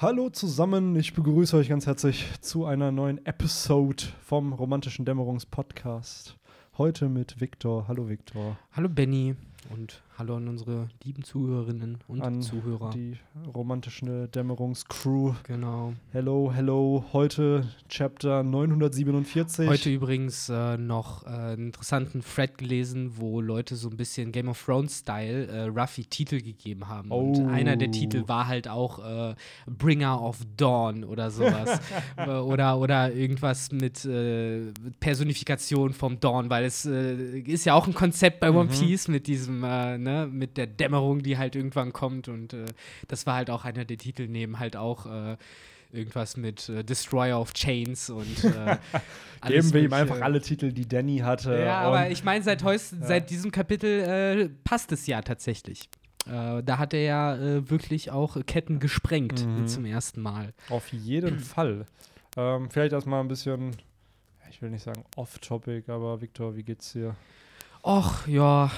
Hallo zusammen, ich begrüße euch ganz herzlich zu einer neuen Episode vom Romantischen Dämmerungspodcast. Heute mit Viktor. Hallo Viktor. Hallo Benny und hallo an unsere lieben Zuhörerinnen und An Zuhörer. Die romantische Dämmerungscrew. Genau. Hello, hello. Heute Chapter 947. Heute übrigens äh, noch äh, einen interessanten Thread gelesen, wo Leute so ein bisschen Game of Thrones-Style äh, Ruffy Titel gegeben haben. Oh. Und einer der Titel war halt auch äh, Bringer of Dawn oder sowas. Äh, oder, oder irgendwas mit äh, Personifikation vom Dawn, weil es äh, ist ja auch ein Konzept bei One Mhm. Piece mit diesem, äh, ne, mit der Dämmerung, die halt irgendwann kommt. Und äh, das war halt auch einer der Titel, neben halt auch äh, irgendwas mit äh, Destroyer of Chains und äh, Geben wir ihm einfach alle Titel, die Danny hatte. Ja, aber ich meine, seit, heus- Ja. seit diesem Kapitel äh, passt es ja tatsächlich. Äh, da hat er ja äh, wirklich auch Ketten gesprengt Mhm. zum ersten Mal. Auf jeden Fall. Ähm, vielleicht erstmal ein bisschen, ich will nicht sagen off-topic, aber Viktor, wie geht's dir? Och, ja,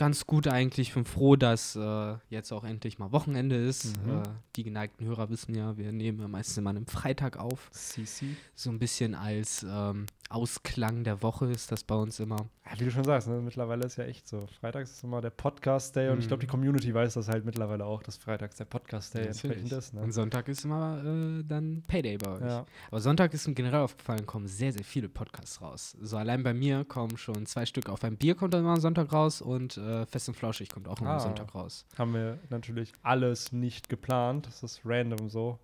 ganz gut eigentlich. Ich bin froh, dass äh, jetzt auch endlich mal Wochenende ist. Mhm. Äh, die geneigten Hörer wissen ja, wir nehmen ja meistens immer einem Freitag auf. Sisi. So ein bisschen als ähm, Ausklang der Woche ist das bei uns immer. Ja, wie du schon sagst, ne, mittlerweile ist ja echt so. Freitags ist immer der Podcast-Day und ich glaube, die Mhm. Community weiß das halt mittlerweile auch, dass Freitags der Podcast-Day entsprechend ist. Ne? Und Sonntag ist immer äh, dann Payday bei euch. Ja. Aber Sonntag ist mir generell aufgefallen, kommen sehr, sehr viele Podcasts raus. So allein bei mir kommen schon zwei Stück auf ein Bier kommt dann immer am Sonntag raus und äh, Fest und Flauschig kommt auch immer Ah. am Sonntag raus. Haben wir natürlich alles nicht geplant. Das ist random so.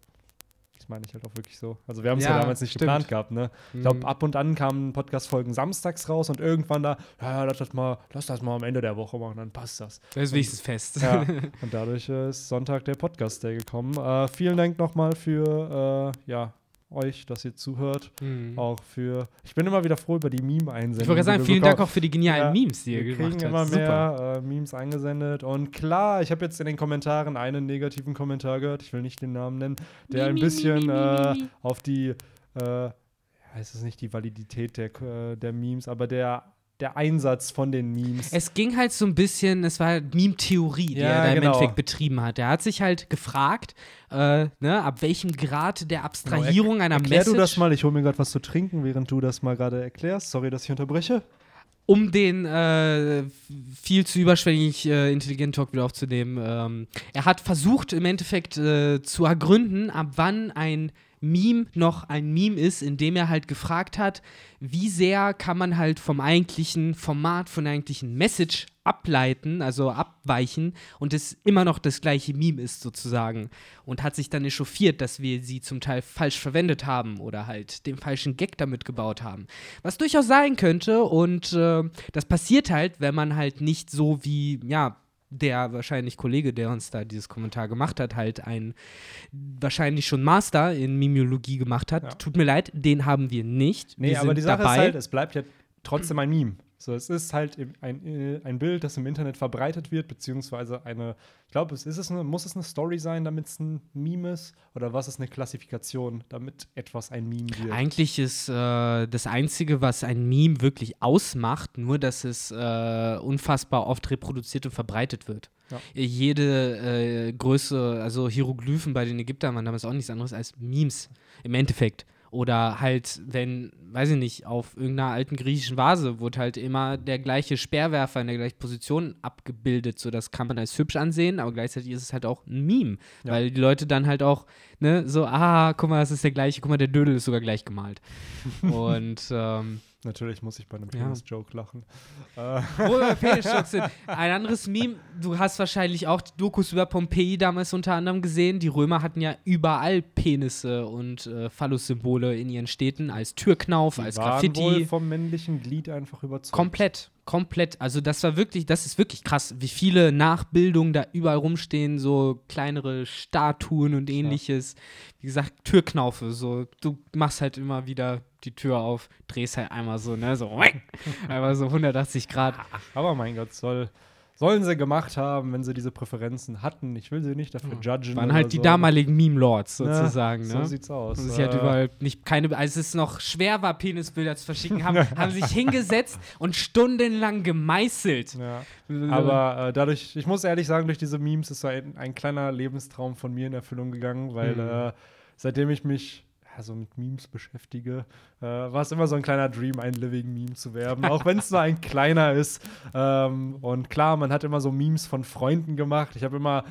Das meine ich halt auch wirklich so. Also wir haben es ja, Ja, damals nicht stimmt. geplant gehabt, ne? Ich glaube, Mhm. ab und an kamen Podcast-Folgen samstags raus und irgendwann da, ja, lass das mal, lass das mal am Ende der Woche machen, dann passt das. Das ist wenigstens fest. Ja, und dadurch ist Sonntag der Podcast-Day gekommen. Äh, vielen Dank nochmal für äh, ja, euch, dass ihr zuhört. Mhm. Auch für. Ich bin immer wieder froh über die Meme-Einsendungen. Ich wollte gerade sagen, wir vielen Dank auch für die genialen Ja, Memes, die ihr Wir gemacht kriegen habt. immer Super. mehr äh, Memes eingesendet. Und klar, ich habe jetzt in den Kommentaren einen negativen Kommentar gehört. Ich will nicht den Namen nennen, der ein bisschen äh, auf die, äh, ja, es nicht die Validität der, äh, der Memes, aber der, der Einsatz von den Memes. Es ging halt so ein bisschen, es war halt Meme-Theorie, die Ja, er da im genau. Endeffekt betrieben hat. Er hat sich halt gefragt, äh, ne, ab welchem Grad der Abstrahierung einer Erklär Message du das mal, ich hole mir gerade was zu trinken, während du das mal gerade erklärst. Sorry, dass ich unterbreche. um den äh, viel zu überschwänglich äh, intelligenten Talk wieder aufzunehmen. Ähm, er hat versucht im Endeffekt äh, zu ergründen, ab wann ein Meme noch ein Meme ist, indem er halt gefragt hat, wie sehr kann man halt vom eigentlichen Format, von der eigentlichen Message ableiten, also abweichen und es immer noch das gleiche Meme ist sozusagen und hat sich dann echauffiert, dass wir sie zum Teil falsch verwendet haben oder halt den falschen Gag damit gebaut haben. Was durchaus sein könnte und äh, das passiert halt, wenn man halt nicht so wie, ja, der wahrscheinlich Kollege, der uns da dieses Kommentar gemacht hat, halt ein wahrscheinlich schon Master in Mimiologie gemacht hat. Ja. Tut mir leid, den haben wir nicht. Nee, wir aber die Sache dabei. ist halt, es bleibt ja trotzdem ein Meme. So, es ist halt ein, äh, ein Bild, das im Internet verbreitet wird, beziehungsweise eine, ich glaube, es ist es eine, muss es eine Story sein, damit es ein Meme ist? Oder was ist eine Klassifikation, damit etwas ein Meme wird? Eigentlich ist äh, das Einzige, was ein Meme wirklich ausmacht, nur, dass es äh, unfassbar oft reproduziert und verbreitet wird. Ja. Jede äh, Größe, also Hieroglyphen bei den Ägyptern waren damals auch nichts anderes als Memes im Endeffekt. Oder halt, wenn, weiß ich nicht, auf irgendeiner alten griechischen Vase wurde halt immer der gleiche Speerwerfer in der gleichen Position abgebildet. So, das kann man als hübsch ansehen, aber gleichzeitig ist es halt auch ein Meme. Ja. Weil die Leute dann halt auch, ne, so, ah, guck mal, das ist der gleiche, guck mal, der Dödel ist sogar gleich gemalt. Und ähm, Natürlich muss ich bei einem Ja. Penis-Joke lachen. Äh, wo wir Penisjokes sind. Ein anderes Meme, du hast wahrscheinlich auch Dokus über Pompeji damals unter anderem gesehen. Die Römer hatten ja überall Penisse und äh, Phallus-Symbole in ihren Städten als Türknauf, die als waren Graffiti. wohl vom männlichen Glied einfach überzeugt. Komplett, komplett. Also das war wirklich, das ist wirklich krass, wie viele Nachbildungen da überall rumstehen, so kleinere Statuen und ähnliches. Wie gesagt, Türknaufe, so du machst halt immer wieder die Tür auf, drehst halt einmal so, ne, so einfach so 180 Grad. Aber mein Gott, soll, Sollen sie gemacht haben, wenn sie diese Präferenzen hatten. Ich will sie nicht dafür judgen. Waren halt die so. damaligen Meme-Lords Ja, sozusagen. So ne? sieht's aus. Und halt Äh, überall nicht keine, als es noch schwer war, Penisbilder zu verschicken, haben, haben sich hingesetzt und stundenlang gemeißelt. Ja. Aber äh, dadurch, ich muss ehrlich sagen, durch diese Memes ist so ein, ein kleiner Lebenstraum von mir in Erfüllung gegangen, weil Mhm. äh, seitdem ich mich ja, so mit Memes beschäftige, äh, war es immer so ein kleiner Dream, ein Living Meme zu werden, auch wenn es nur ein kleiner ist. Ähm, und klar, man hat immer so Memes von Freunden gemacht. Ich habe immer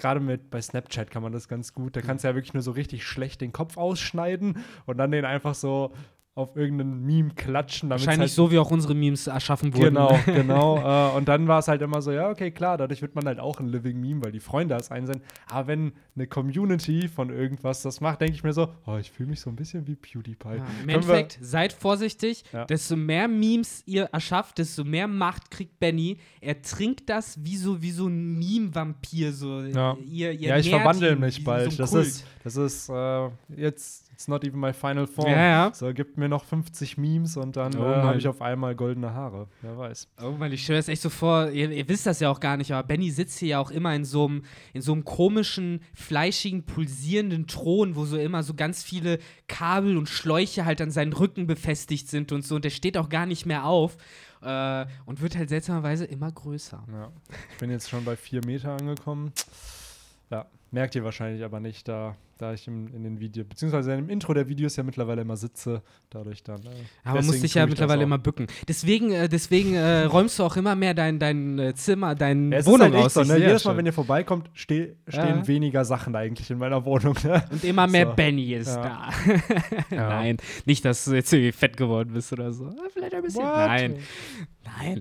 Gerade mit bei Snapchat kann man das ganz gut. Da kannst du ja wirklich nur so richtig schlecht den Kopf ausschneiden und dann den einfach so auf irgendeinen Meme klatschen. Wahrscheinlich halt so, wie auch unsere Memes erschaffen wurden. Genau, genau. äh, und dann war es halt immer so, ja, okay, klar, dadurch wird man halt auch ein Living Meme, weil die Freunde das einsenden. Aber wenn eine Community von irgendwas das macht, denke ich mir so, oh, ich fühle mich so ein bisschen wie PewDiePie. Ja, Im Endeffekt, seid vorsichtig. Ja. Desto mehr Memes ihr erschafft, desto mehr Macht kriegt Benny. Er trinkt das wie so, wie so ein Meme-Vampir. So. Ja. Ihr, ihr ja, ich verwandle mich bald. So das, ist, das ist äh, jetzt, it's not even my final form. Ja, ja. So, gibt mir noch 50 Memes und dann Oh äh, habe ich auf einmal goldene Haare. Wer weiß. Oh Mann, ich stelle das echt so vor, ihr, ihr wisst das ja auch gar nicht, aber Benny sitzt hier ja auch immer in so einem in so einem komischen, fleischigen, pulsierenden Thron, wo so immer so ganz viele Kabel und Schläuche halt an seinen Rücken befestigt sind und so. Und der steht auch gar nicht mehr auf äh, und wird halt seltsamerweise immer größer. Ja. Ich bin jetzt schon bei vier Meter angekommen. Ja, merkt ihr wahrscheinlich aber nicht, da, da ich im, in den Video, beziehungsweise im Intro der Videos ja mittlerweile immer sitze, dadurch dann. Äh, Aber man muss dich ja mittlerweile immer bücken. Deswegen, äh, deswegen äh, räumst du auch immer mehr dein, dein äh, Zimmer, deine Ja, Wohnung halt aus. so, ne? Jedes Mal, wenn ihr vorbeikommt, ste stehen Ja. weniger Sachen eigentlich in meiner Wohnung. Ne? Und immer mehr So. Benny ist Ja. da. Nein, nicht, dass du jetzt irgendwie fett geworden bist oder so. Vielleicht ein bisschen. What? Nein, nein.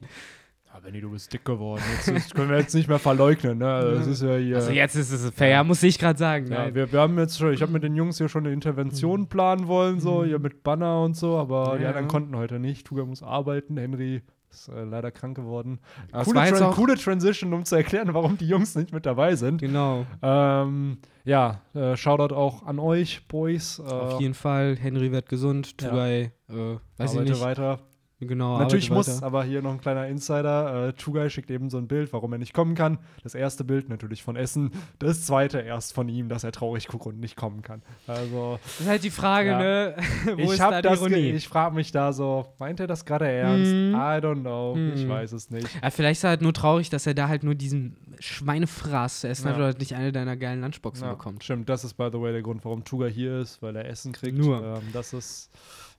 Ja, Benni, du bist dick geworden. Jetzt, das können wir jetzt nicht mehr verleugnen. Ne? Also, ist ja hier. Also jetzt ist es fair, ja, muss ich gerade sagen. ja, Nein. wir, wir haben jetzt schon, ich habe mit den Jungs hier schon eine Intervention planen wollen, so, hier mit Banner und so, aber die Mhm. Ja. anderen konnten heute nicht. Tuga muss arbeiten, Henry ist äh, leider krank geworden. Aber es Coole, auch- coole Transition, um zu erklären, warum die Jungs nicht mit dabei sind. Genau. Ähm, ja, äh, Shoutout auch an euch, Boys. Äh, Auf jeden Fall, Henry wird gesund, Ja. Tugai, äh, weiß ich nicht. weiter. Genau, Natürlich muss, weiter. aber hier noch ein kleiner Insider. Äh, Tugai schickt eben so ein Bild, warum er nicht kommen kann. Das erste Bild natürlich von Essen. Das zweite erst von ihm, dass er traurig guckt und nicht kommen kann. Also, Das ist halt die Frage, Ja. ne? Wo ich ist habe da die das. Ironie? Ich frage mich da so, meint er das gerade ernst? Mhm. I don't know. Ich Mhm. weiß es nicht. Ja, vielleicht ist er halt nur traurig, dass er da halt nur diesen Schweinefraß zu essen Ja. hat oder nicht eine deiner geilen Lunchboxen Ja, bekommt. Stimmt, das ist by the way der Grund, warum Tugai hier ist, weil er Essen kriegt. Nur. Ähm, das ist,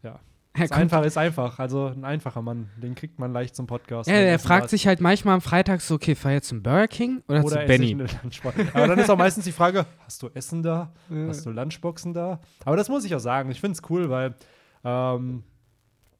ja. Er Ist einfach, ist einfach. Also ein einfacher Mann. Den kriegt man leicht zum Podcast. Ja, er Essen fragt sich halt manchmal am Freitag so, okay, fahr jetzt zum Burger King oder, Oder zu Benny? Aber dann ist auch meistens die Frage, hast du Essen da? Hast du Lunchboxen da? Aber das muss ich auch sagen. Ich finde es cool, weil ähm,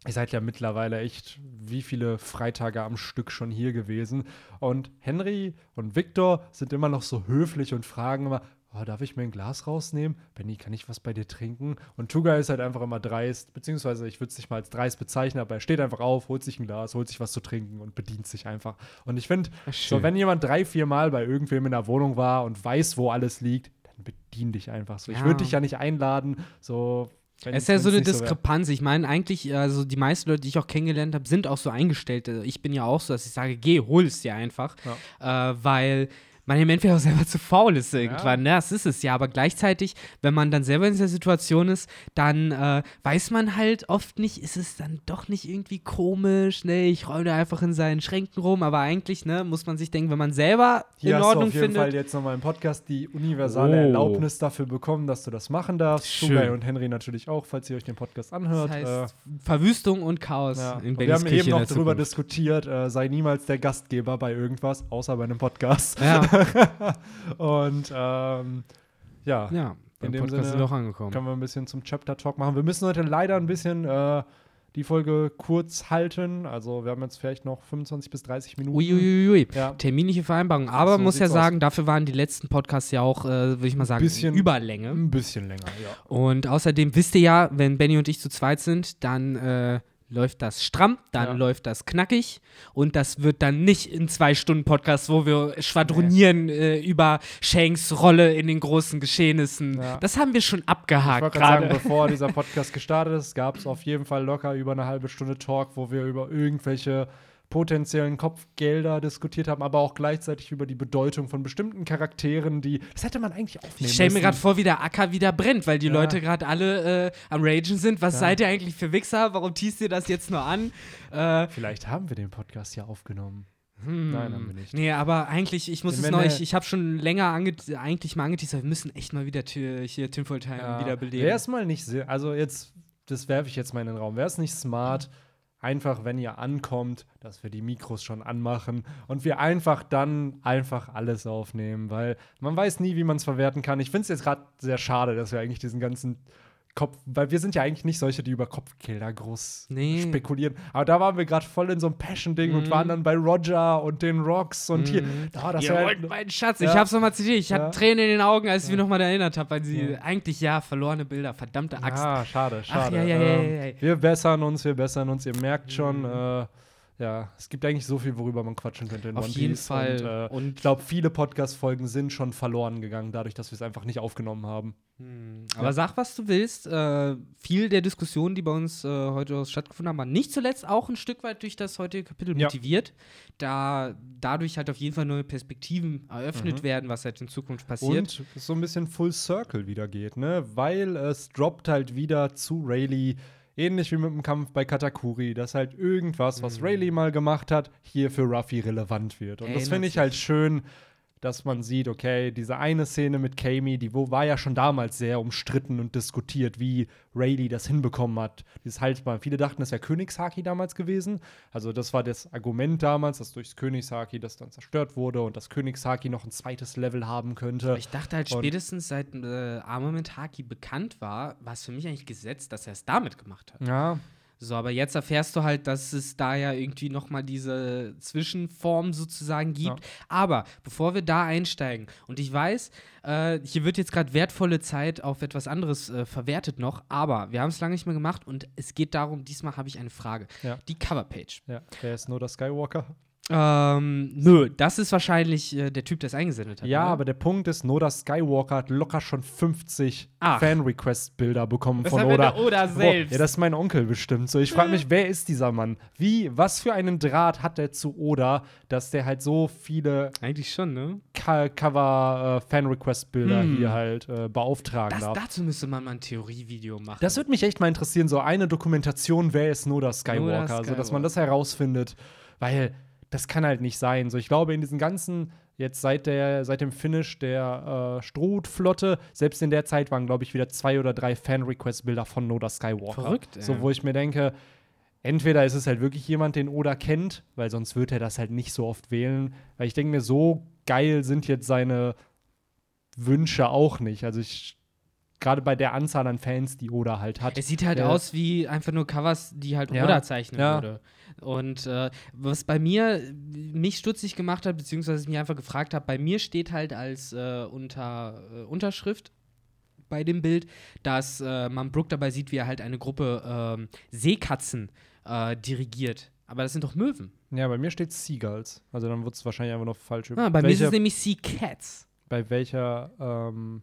ihr seid ja mittlerweile echt wie viele Freitage am Stück schon hier gewesen. Und Henry und Victor sind immer noch so höflich und fragen immer, oh, darf ich mir ein Glas rausnehmen? Benny, kann ich was bei dir trinken? Und Tuga ist halt einfach immer dreist, beziehungsweise ich würde es nicht mal als dreist bezeichnen, aber er steht einfach auf, holt sich ein Glas, holt sich was zu trinken und bedient sich einfach. Und ich finde, so, wenn jemand drei, vier Mal bei irgendwem in der Wohnung war und weiß, wo alles liegt, dann bedien dich einfach so. Ich Ja. würde dich ja nicht einladen, so. wenn- Es ist ja so eine. Diskrepanz. ich meine, eigentlich, also die meisten Leute, die ich auch kennengelernt habe, sind auch so eingestellt. Ich bin ja auch so, dass ich sage, geh, hol es dir einfach. Äh, weil man im Endeffekt auch selber zu faul ist irgendwann. Ne? Das ist es ja. Aber gleichzeitig, wenn man dann selber in dieser Situation ist, dann äh, weiß man halt oft nicht, ist es dann doch nicht irgendwie komisch. Ne? Ich räume da einfach in seinen Schränken rum. Aber eigentlich ne, muss man sich denken, wenn man selber Hier in hast Ordnung du auf jeden findet. Fall jetzt nochmal im Podcast die universale Oh. Erlaubnis dafür bekommen, dass du das machen darfst. Schön. Und Henry natürlich auch, falls ihr euch den Podcast anhört. das heißt, äh, Verwüstung und Chaos ja. in Und wir haben Küche eben noch darüber Zukunft. diskutiert, äh, sei niemals der Gastgeber bei irgendwas, außer bei einem Podcast. Ja, Und ähm, ja, ja. In dem Podcast Sinne sind wir auch angekommen. können wir ein bisschen zum Chapter Talk machen. Wir müssen heute leider ein bisschen äh, die Folge kurz halten. Also wir haben jetzt vielleicht noch 25 bis 30 Minuten. Uiuiui. Ja. Terminliche Vereinbarung. Aber So man muss ja sagen, dafür waren die letzten Podcasts ja auch, äh, würde ich mal sagen, Bisschen- Überlänge. Ein bisschen länger, ja. Und außerdem wisst ihr ja, wenn Benny und ich zu zweit sind, dann äh, läuft das stramm, dann Ja. läuft das knackig und das wird dann nicht in zwei Stunden Podcast, wo wir schwadronieren äh, über Shanks Rolle in den großen Geschehnissen. Ja. Das haben wir schon Ich abgehakt wollte gerade sagen, bevor dieser Podcast gestartet ist, gab es auf jeden Fall locker über eine halbe Stunde Talk, wo wir über irgendwelche potenziellen Kopfgelder diskutiert haben, aber auch gleichzeitig über die Bedeutung von bestimmten Charakteren, die. Das hätte man eigentlich aufnehmen Ich stelle mir gerade vor, wie der Acker wieder brennt, weil die Ja. Leute gerade alle äh, am Ragen sind. Was Ja. seid ihr eigentlich für Wichser? Warum teast ihr das jetzt nur an? Äh, Vielleicht haben wir den Podcast ja aufgenommen. hm. Nein, haben wir nicht. Nee, aber eigentlich, ich muss Wenn es ne- ich, ich habe schon länger ange eigentlich mal angeteasert, wir müssen echt mal wieder hier Tinfoil Time wieder beleben. Wäre es mal nicht also jetzt, das werfe ich jetzt mal in den Raum, wäre es nicht smart, einfach, wenn ihr ankommt, dass wir die Mikros schon anmachen und wir einfach dann einfach alles aufnehmen, weil man weiß nie, wie man es verwerten kann. Ich finde es jetzt gerade sehr schade, dass wir eigentlich diesen ganzen Kopf, weil wir sind ja eigentlich nicht solche, die über Kopfgelder groß Nee. spekulieren. Aber da waren wir gerade voll in so einem Passion-Ding und Mhm. waren dann bei Roger und den Rocks und hier. Da, das Ihr wär- wollt meinen Schatz. Ja. Ich hab's nochmal zitiert. Ich Ja. hatte Tränen in den Augen, als ich mich nochmal erinnert habe, weil sie eigentlich ja verlorene Bilder, verdammte Axt. Ah, schade, schade. ja, ja, ja, Ähm, ja, ja. Wir bessern uns, wir bessern uns. Ihr merkt schon, Mhm. äh, ja, es gibt eigentlich so viel, worüber man quatschen könnte in Auf One jeden Piece. Fall. Und, äh, Und- ich glaube, viele Podcast-Folgen sind schon verloren gegangen, dadurch, dass wir es einfach nicht aufgenommen haben. Hm, Aber sag, was du willst. Äh, viel der Diskussionen, die bei uns äh, heute stattgefunden haben, waren nicht zuletzt auch ein Stück weit durch das heutige Kapitel Ja. motiviert, da dadurch halt auf jeden Fall neue Perspektiven eröffnet werden, was halt in Zukunft passiert. Und es so ein bisschen Full Circle wieder geht, ne? Weil es droppt halt wieder zu Rayleigh. Ähnlich wie mit dem Kampf bei Katakuri, dass halt irgendwas, was Rayleigh mal gemacht hat, hier für Ruffy relevant wird. Und das Mhm. Erinnert finde ich halt schön, dass man sieht, okay, diese eine Szene mit Kami, die wo, war ja schon damals sehr umstritten und diskutiert, wie Rayleigh das hinbekommen hat. Dieses Halsband. Viele dachten, das wäre Königshaki damals gewesen. Also das war das Argument damals, dass durchs Königshaki das dann zerstört wurde und das Königshaki noch ein zweites Level haben könnte. Ich dachte halt Und- spätestens seit äh, Armament Haki bekannt war, war es für mich eigentlich gesetzt, dass er es damit gemacht hat. Ja, So, aber jetzt erfährst du halt, dass es da ja irgendwie noch mal diese Zwischenform sozusagen gibt. Ja. Aber bevor wir da einsteigen, und ich weiß, äh, hier wird jetzt gerade wertvolle Zeit auf etwas anderes äh, verwertet noch, aber wir haben es lange nicht mehr gemacht und es geht darum, diesmal habe ich eine Frage. Ja. Die Coverpage. ja. Wer ist nur der Skywalker? Ähm, nö, das ist wahrscheinlich äh, der Typ, der es eingesendet hat. Ja, oder? aber der Punkt ist, Noda Skywalker hat locker schon 50 Ach. Fan-Request-Bilder bekommen Das von Oda. Oda Boah, selbst. Ja, das ist mein Onkel bestimmt. So, ich frage mich, wer ist dieser Mann? Wie, was für einen Draht hat der zu Oda, dass der halt so viele Eigentlich schon, ne? Ka Cover-Fan-Request-Bilder Hm. hier halt äh, beauftragen Das, darf? dazu müsste man mal ein Theorievideo machen. Das würde mich echt mal interessieren, so eine Dokumentation, wer ist Noda Skywalker, Noda so dass man das herausfindet, weil das kann halt nicht sein. So, ich glaube, in diesen ganzen, jetzt seit der, seit dem Finish der äh, Strohflotte, selbst in der Zeit waren, glaube ich, wieder zwei oder drei Fan-Request-Bilder von Noda Skywalker. Verrückt, ey. So, wo ich mir denke, entweder ist es halt wirklich jemand, den Oda kennt, weil sonst wird er das halt nicht so oft wählen. Weil ich denke mir, so geil sind jetzt seine Wünsche auch nicht. Also ich gerade bei der Anzahl an Fans, die Oda halt hat. Es sieht halt Ja. aus wie einfach nur Covers, die halt Ja. Oda zeichnen Ja. würde. Und äh, was bei mir mich stutzig gemacht hat, beziehungsweise ich mich einfach gefragt habe, bei mir steht halt als äh, unter, äh, Unterschrift bei dem Bild, dass äh, man Brooke dabei sieht, wie er halt eine Gruppe ähm, Seekatzen äh, dirigiert. Aber das sind doch Möwen. Ja, bei mir steht Seagulls. Also dann wird es wahrscheinlich einfach noch falsch. Ah, bei mir ist welcher, es nämlich Sea Cats. bei welcher, ähm,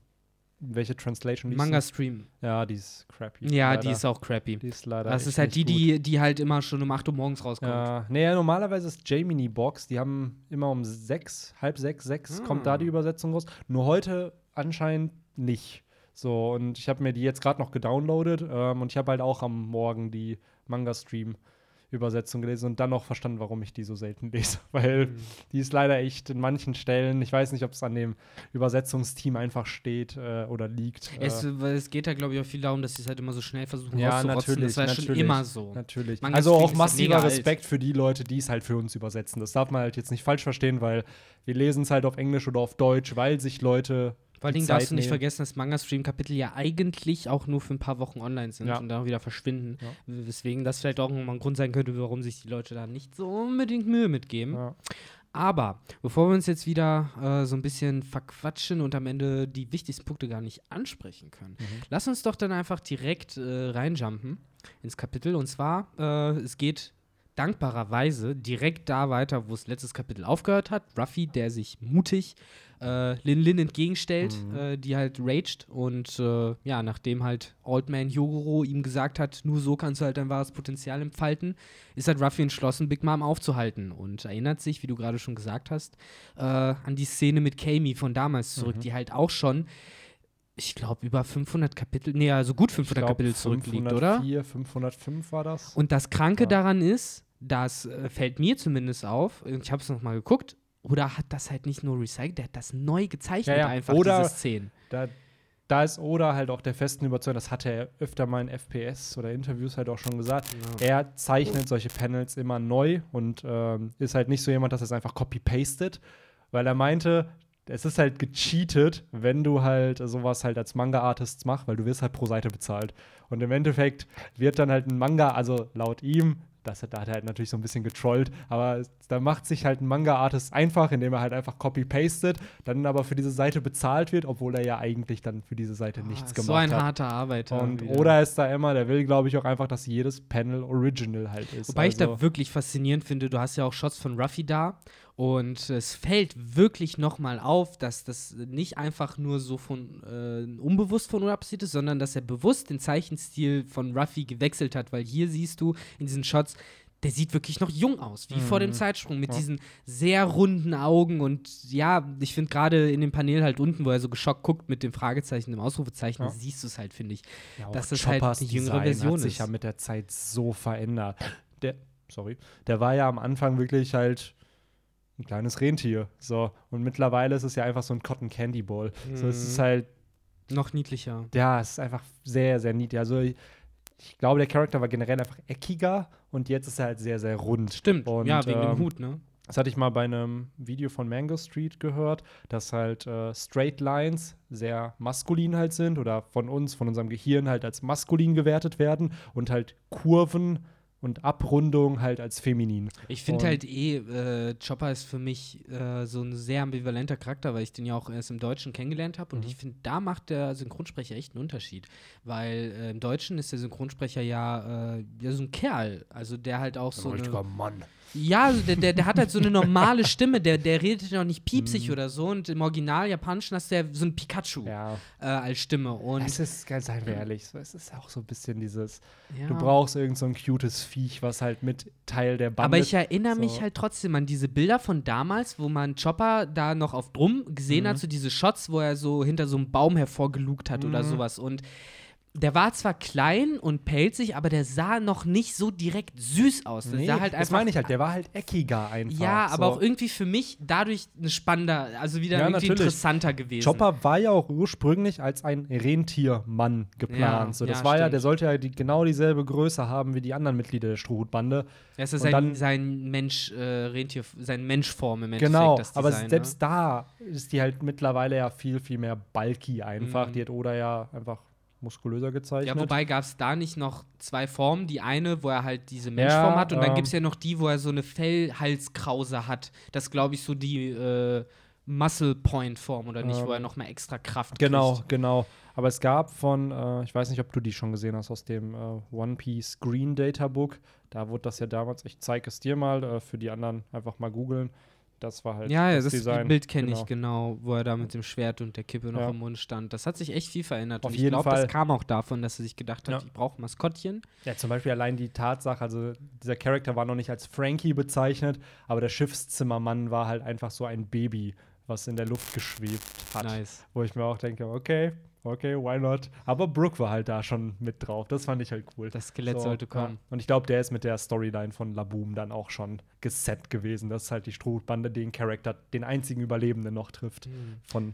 welche Translation liest Manga? Stream. Ja, die ist crappy. Ja, leider. die ist auch crappy. Die ist leider. Das ist halt die, gut. die, die halt immer schon um 8 Uhr morgens rauskommt. Ja, nee, ja, normalerweise ist Jamie Box, die haben immer um sechs, halb sechs, sechs Ah. kommt da die Übersetzung raus. Nur heute anscheinend nicht. So, und ich habe mir die jetzt gerade noch gedownloadet ähm, und ich habe halt auch am Morgen die Manga-Stream-Übersetzung gelesen und dann noch verstanden, warum ich die so selten lese. Weil Mhm. die ist leider echt in manchen Stellen, ich weiß nicht, ob es an dem Übersetzungsteam einfach steht äh, weil liegt. Es, äh, es geht ja, glaube ich, auch viel darum, dass sie es halt immer so schnell versuchen Ja, natürlich, Das war ja schon natürlich. immer so. Natürlich. Manga also auch massiver mega alt. Respekt für die Leute, die es halt für uns übersetzen. Das darf man halt jetzt nicht falsch verstehen, weil wir lesen es halt auf Englisch oder auf Deutsch, weil sich Leute. Vor allen Dingen darfst du nicht nehmen. vergessen, dass Manga-Stream-Kapitel ja eigentlich auch nur für ein paar Wochen online sind Ja. und dann wieder verschwinden. Ja. Weswegen das vielleicht auch ein Grund sein könnte, warum sich die Leute da nicht so unbedingt Mühe mitgeben. Ja. Aber bevor wir uns jetzt wieder äh, so ein bisschen verquatschen und am Ende die wichtigsten Punkte gar nicht ansprechen können, Mhm. lass uns doch dann einfach direkt äh, reinjumpen ins Kapitel. Und zwar, äh, es geht dankbarerweise direkt da weiter, wo es letztes Kapitel aufgehört hat. Ruffy, der sich mutig äh, Lin Lin entgegenstellt, Mhm. äh, die halt raged. Und äh, ja, nachdem halt Old Man Yogoro ihm gesagt hat, nur so kannst du halt dein wahres Potenzial entfalten, ist halt Ruffy entschlossen, Big Mom aufzuhalten. Und erinnert sich, wie du gerade schon gesagt hast, äh, an die Szene mit Kami von damals zurück, Mhm. die halt auch schon ich glaube, über 500 Kapitel, nee, also gut 500 glaub, Kapitel zurückliegt, oder? 504, 505 war das. Und das Kranke Ja. daran ist, das äh, fällt mir zumindest auf, ich habe es nochmal geguckt, oder hat das halt nicht nur recycelt, der hat das neu gezeichnet Ja, ja. einfach, Oder- diese Szenen. da, da ist Oda halt auch der festen Überzeugung, das hat er öfter mal in FPS oder Interviews halt auch schon gesagt. Er zeichnet solche Panels immer neu und ähm, ist halt nicht so jemand, dass er es einfach copy-pastet, weil er meinte, es ist halt gecheatet, wenn du halt sowas halt als Manga-Artist machst, weil du wirst halt pro Seite bezahlt. Und im Endeffekt wird dann halt ein Manga, also laut ihm, das, hat- da hat er halt natürlich so ein bisschen getrollt, aber da macht sich halt ein Manga-Artist einfach, indem er halt einfach copy-pastet, dann aber für diese Seite bezahlt wird, obwohl er ja eigentlich dann für diese Seite nichts Ah, gemacht so ein hat. harter Arbeiter. Und wieder. oder ist da immer, der will, glaube ich, auch einfach, dass jedes Panel original halt ist. Wobei ich also, da wirklich faszinierend finde, du hast ja auch Shots von Ruffy da und es fällt wirklich nochmal auf, dass das nicht einfach nur so von äh, unbewusst von passiert ist, sondern dass er bewusst den Zeichenstil von Ruffy gewechselt hat, weil hier siehst du in diesen Shots, der sieht wirklich noch jung aus, wie vor dem Mhm. Zeitsprung, mit Ja. diesen sehr runden Augen und ja, ich finde gerade in dem Panel halt unten, wo er so geschockt guckt mit dem Fragezeichen, dem Ausrufezeichen, Ja. siehst du es halt, finde ich. ja, dass das halt Choppers eine jüngere Design Version hat sich ist. ja mit der Zeit so verändert. Der, sorry, der war ja am Anfang wirklich halt ein kleines Rentier. So. Und mittlerweile ist es ja einfach so ein Cotton Candy Ball. So, es ist Mhm. halt, Noch niedlicher. ja, es ist einfach sehr, sehr niedlich. Also ich, ich glaube, der Charakter war generell einfach eckiger und jetzt ist er halt sehr, sehr rund. Stimmt, Und, ja, wegen dem ähm, Hut, ne? Das hatte ich mal bei einem Video von Mango Street gehört, dass halt äh, Straight Lines sehr maskulin halt sind oder von uns, von unserem Gehirn halt als maskulin gewertet werden und halt Kurven und Abrundung halt als feminin. Ich finde halt eh, äh, Chopper ist für mich äh, so ein sehr ambivalenter Charakter, weil ich den ja auch erst im Deutschen kennengelernt habe. Und Mhm. ich finde, da macht der Synchronsprecher echt einen Unterschied. Weil äh, im Deutschen ist der Synchronsprecher ja, äh, ja so ein Kerl. Also der halt auch so. Eine, Mann. Ja, also der, der, der hat halt so eine normale Stimme. Der, der redet ja auch nicht piepsig Mhm. oder so. Und im Original Japanischen hast du ja so ein Pikachu Ja, äh, als Stimme. Und es ist, ganz seien wir ehrlich, so, es ist auch so ein bisschen dieses, ja. du brauchst irgend so ein cutes Viech, was halt mit Teil der Bande Aber ich erinnere mich so. halt trotzdem an diese Bilder von damals, wo man Chopper da noch auf Drum gesehen Mhm. hat, so diese Shots, wo er so hinter so einem Baum hervorgelugt hat oder Mhm. sowas. Und der war zwar klein und pelzig, aber der sah noch nicht so direkt süß aus. Der Nee, halt das meine ich halt, der war halt eckiger einfach. ja, aber so. auch irgendwie für mich dadurch ein spannender, also wieder Ja, irgendwie natürlich. interessanter gewesen. Chopper war ja auch ursprünglich als ein Rentiermann geplant. Ja, so, das ja, war ja, stimmt. der sollte ja die, genau dieselbe Größe haben wie die anderen Mitglieder der Strohhutbande. Das ist und sein, dann- sein Mensch, äh, Rentier, sein Menschform im Endeffekt. Genau, das aber Design, ne? selbst da ist die halt mittlerweile ja viel, viel mehr bulky einfach. Mhm. Die hat Oda ja einfach muskulöser gezeichnet. Ja, wobei gab es da nicht noch zwei Formen. Die eine, wo er halt diese Menschform hat, und dann ähm, gibt es ja noch die, wo er so eine Fellhalskrause hat. Das glaube ich so die äh, Muscle Point Form oder nicht, wo er Ähm, noch mal extra Kraft Genau, kriegt. genau. Aber es gab von, äh, ich weiß nicht, ob du die schon gesehen hast, aus dem äh, One Piece Green Data Book. Da wurde das ja damals, ich zeige es dir mal, äh, für die anderen einfach mal googeln. Das war halt Ja, ja, das, das Design. Bild kenne genau. ich genau, wo er da mit dem Schwert und der Kippe noch Ja. im Mund stand. Das hat sich echt viel verändert. Auf und ich jeden glaube, Fall. das kam auch davon, dass er sich gedacht hat, Ja. ich brauche Maskottchen. Ja, zum Beispiel allein die Tatsache, also dieser Charakter war noch nicht als Frankie bezeichnet, aber der Schiffszimmermann war halt einfach so ein Baby, was in der Luft geschwebt hat. Nice. Wo ich mir auch denke, okay, okay, why not? Aber Brooke war halt da schon mit drauf. Das fand ich halt cool. Das Skelett So, sollte kommen. Ja. Und ich glaube, der ist mit der Storyline von Laboom dann auch schon geset gewesen, dass halt die Strohbande den Charakter, den einzigen Überlebenden noch trifft. Hm. Von,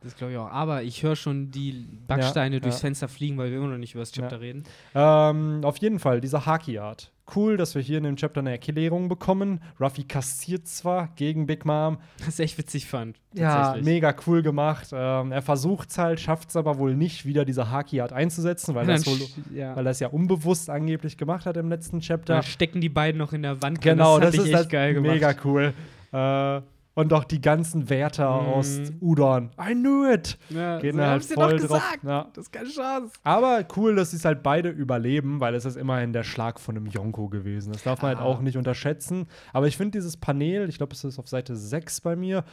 Das glaube ich auch. Aber ich höre schon die Backsteine Ja, durchs ja. Fenster fliegen, weil wir immer noch nicht über das Chapter Ja. reden. ähm, auf jeden Fall, dieser Haki-Art. Cool, dass wir hier in dem Chapter eine Erklärung bekommen. Ruffy kassiert zwar gegen Big Mom. Was ich echt witzig fand. Ja, mega cool gemacht. Ähm, er versucht es halt, schafft es aber wohl nicht, wieder diese Haki-Art einzusetzen, weil er sch- ja. weil es ja unbewusst angeblich gemacht hat im letzten Chapter. Dann stecken die beiden noch in der Wand. Genau, das, das, ist echt halt geil gemacht. mega cool. Äh, Und auch die ganzen Wärter Mhm. aus Udon. I knew it! Ja, Gehen so halt voll doch drauf. gesagt. Ja. Das ist keine Chance. Aber cool, dass sie es halt beide überleben, weil es ist immerhin der Schlag von einem Yonko gewesen. Das darf man Ah. halt auch nicht unterschätzen. Aber ich finde dieses Panel, ich glaube, es ist auf Seite 6 bei mir,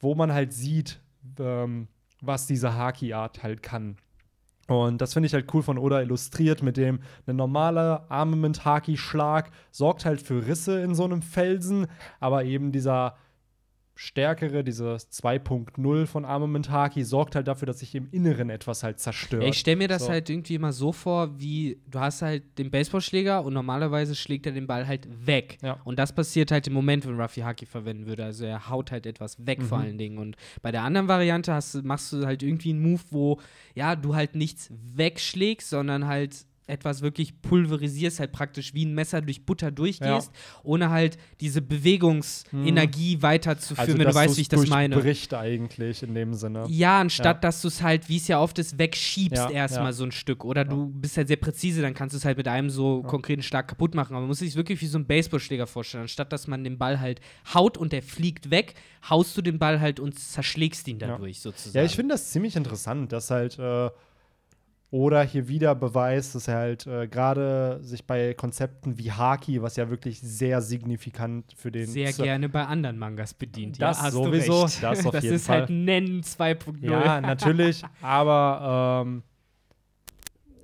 wo man halt sieht, ähm, was diese Haki-Art halt kann. Und das finde ich halt cool von Oda illustriert, mit dem ein normaler Armament-Haki-Schlag sorgt halt für Risse in so einem Felsen, aber eben dieser stärkere, dieses 2.0 von Armament Haki sorgt halt dafür, dass sich im Inneren etwas halt zerstört. Ja, ich stelle mir das So. halt irgendwie immer so vor, wie du hast halt den Baseballschläger und normalerweise schlägt er den Ball halt weg. Ja. Und das passiert halt im Moment, wenn Ruffy Haki verwenden würde. Also er haut halt etwas weg vor Mhm. allen Dingen. Und bei der anderen Variante hast, machst du halt irgendwie einen Move, wo ja, du halt nichts wegschlägst, sondern halt etwas wirklich pulverisierst, halt praktisch wie ein Messer durch Butter durchgehst, ohne halt diese Bewegungsenergie weiterzuführen, wenn du weißt, wie ich das meine. durchbricht eigentlich in dem Sinne. Ja, anstatt Ja. dass du es halt, wie es ja oft ist, wegschiebst Ja, erstmal ja. so ein Stück. Oder du bist halt sehr präzise, dann kannst du es halt mit einem so konkreten Schlag kaputt machen. Aber man muss sich wirklich wie so ein Baseballschläger vorstellen. Anstatt dass man den Ball halt haut und der fliegt weg, haust du den Ball halt und zerschlägst ihn dadurch sozusagen. Ja, ich finde das ziemlich interessant, dass halt äh, oder hier wieder beweist, dass er halt äh, gerade sich bei Konzepten wie Haki, was ja wirklich sehr signifikant für den sehr Zu- gerne bei anderen Mangas bedient. Das ja, hast sowieso, du recht. das auf jeden ist Fall. halt Nennen 2.0. Ja, natürlich, aber ähm,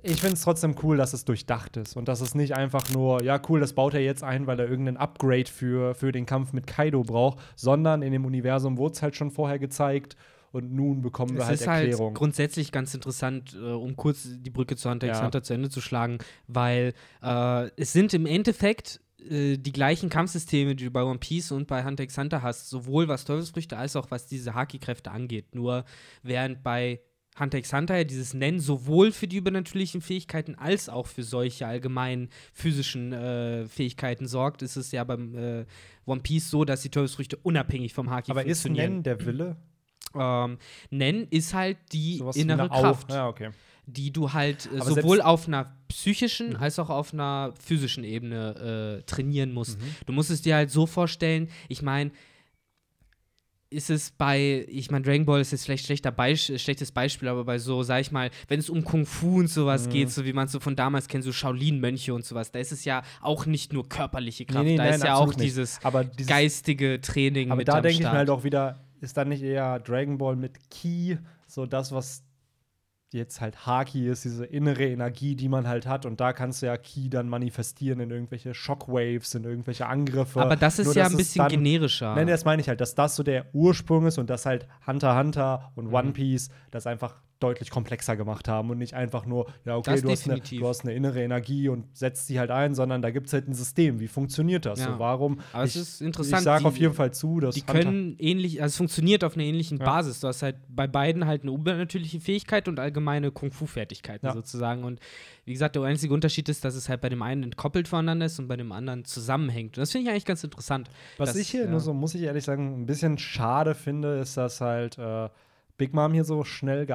ich finde es trotzdem cool, dass es durchdacht ist und dass es nicht einfach nur, ja, cool, das baut er jetzt ein, weil er irgendein Upgrade für, für den Kampf mit Kaido braucht, sondern in dem Universum wurde es halt schon vorher gezeigt und nun bekommen wir Es halt ist halt Erklärung. grundsätzlich ganz interessant, äh, um kurz die Brücke zu Hunter x Ja. Hunter zu Ende zu schlagen, weil äh, es sind im Endeffekt äh, die gleichen Kampfsysteme, die du bei One Piece und bei Hunter x Hunter hast, sowohl was Teufelsfrüchte als auch was diese Haki-Kräfte angeht. Nur während bei Hunter x Hunter ja dieses Nennen sowohl für die übernatürlichen Fähigkeiten als auch für solche allgemeinen physischen äh, Fähigkeiten sorgt, ist es ja beim äh, One Piece so, dass die Teufelsfrüchte unabhängig vom Haki aber ist funktionieren. Nen der Wille? Ähm, Nen ist halt die Sowas innere Kraft, Ja, okay. die du halt äh, sowohl auf einer psychischen Mhm. als auch auf einer physischen Ebene äh, trainieren musst. Mhm. Du musst es dir halt so vorstellen, ich meine, ist es bei, ich meine, Dragon Ball ist jetzt vielleicht schlechter Beisch schlechtes Beispiel, aber bei so, sag ich mal, wenn es um Kung Fu und sowas Mhm. geht, so wie man es so von damals kennt, so Shaolin-Mönche und sowas, da ist es ja auch nicht nur körperliche Kraft, Nee, nee, da nein, ist ja auch dieses Aber dieses, geistige Training aber mit da denke ich mir halt auch wieder, ist da nicht eher Dragon Ball mit Ki, so das, was jetzt halt Haki ist, diese innere Energie, die man halt hat. Und da kannst du ja Ki dann manifestieren in irgendwelche Shockwaves, in irgendwelche Angriffe. aber das ist Nur, ja ein bisschen dann- generischer. Nein, das meine ich halt, dass das so der Ursprung ist und dass halt Hunter Hunter und Mhm. One Piece das einfach deutlich komplexer gemacht haben und nicht einfach nur, ja, okay, du hast, eine, du hast eine innere Energie und setzt sie halt ein, sondern da gibt es halt ein System. Wie funktioniert das? Ja. So, warum? Aber es ich, ist interessant, Ich sage auf jeden Fall zu, dass Die Hunter- können ähnlich, also es funktioniert auf einer ähnlichen Ja. Basis. Du hast halt bei beiden halt eine übernatürliche Fähigkeit und allgemeine Kung-Fu-Fertigkeiten Ja. sozusagen. Und wie gesagt, der einzige Unterschied ist, dass es halt bei dem einen entkoppelt voneinander ist und bei dem anderen zusammenhängt. Und das finde ich eigentlich ganz interessant. Was Das, ich hier nur so, muss ich ehrlich sagen, ein bisschen schade finde, ist, dass halt äh, Big Mom hier so schnell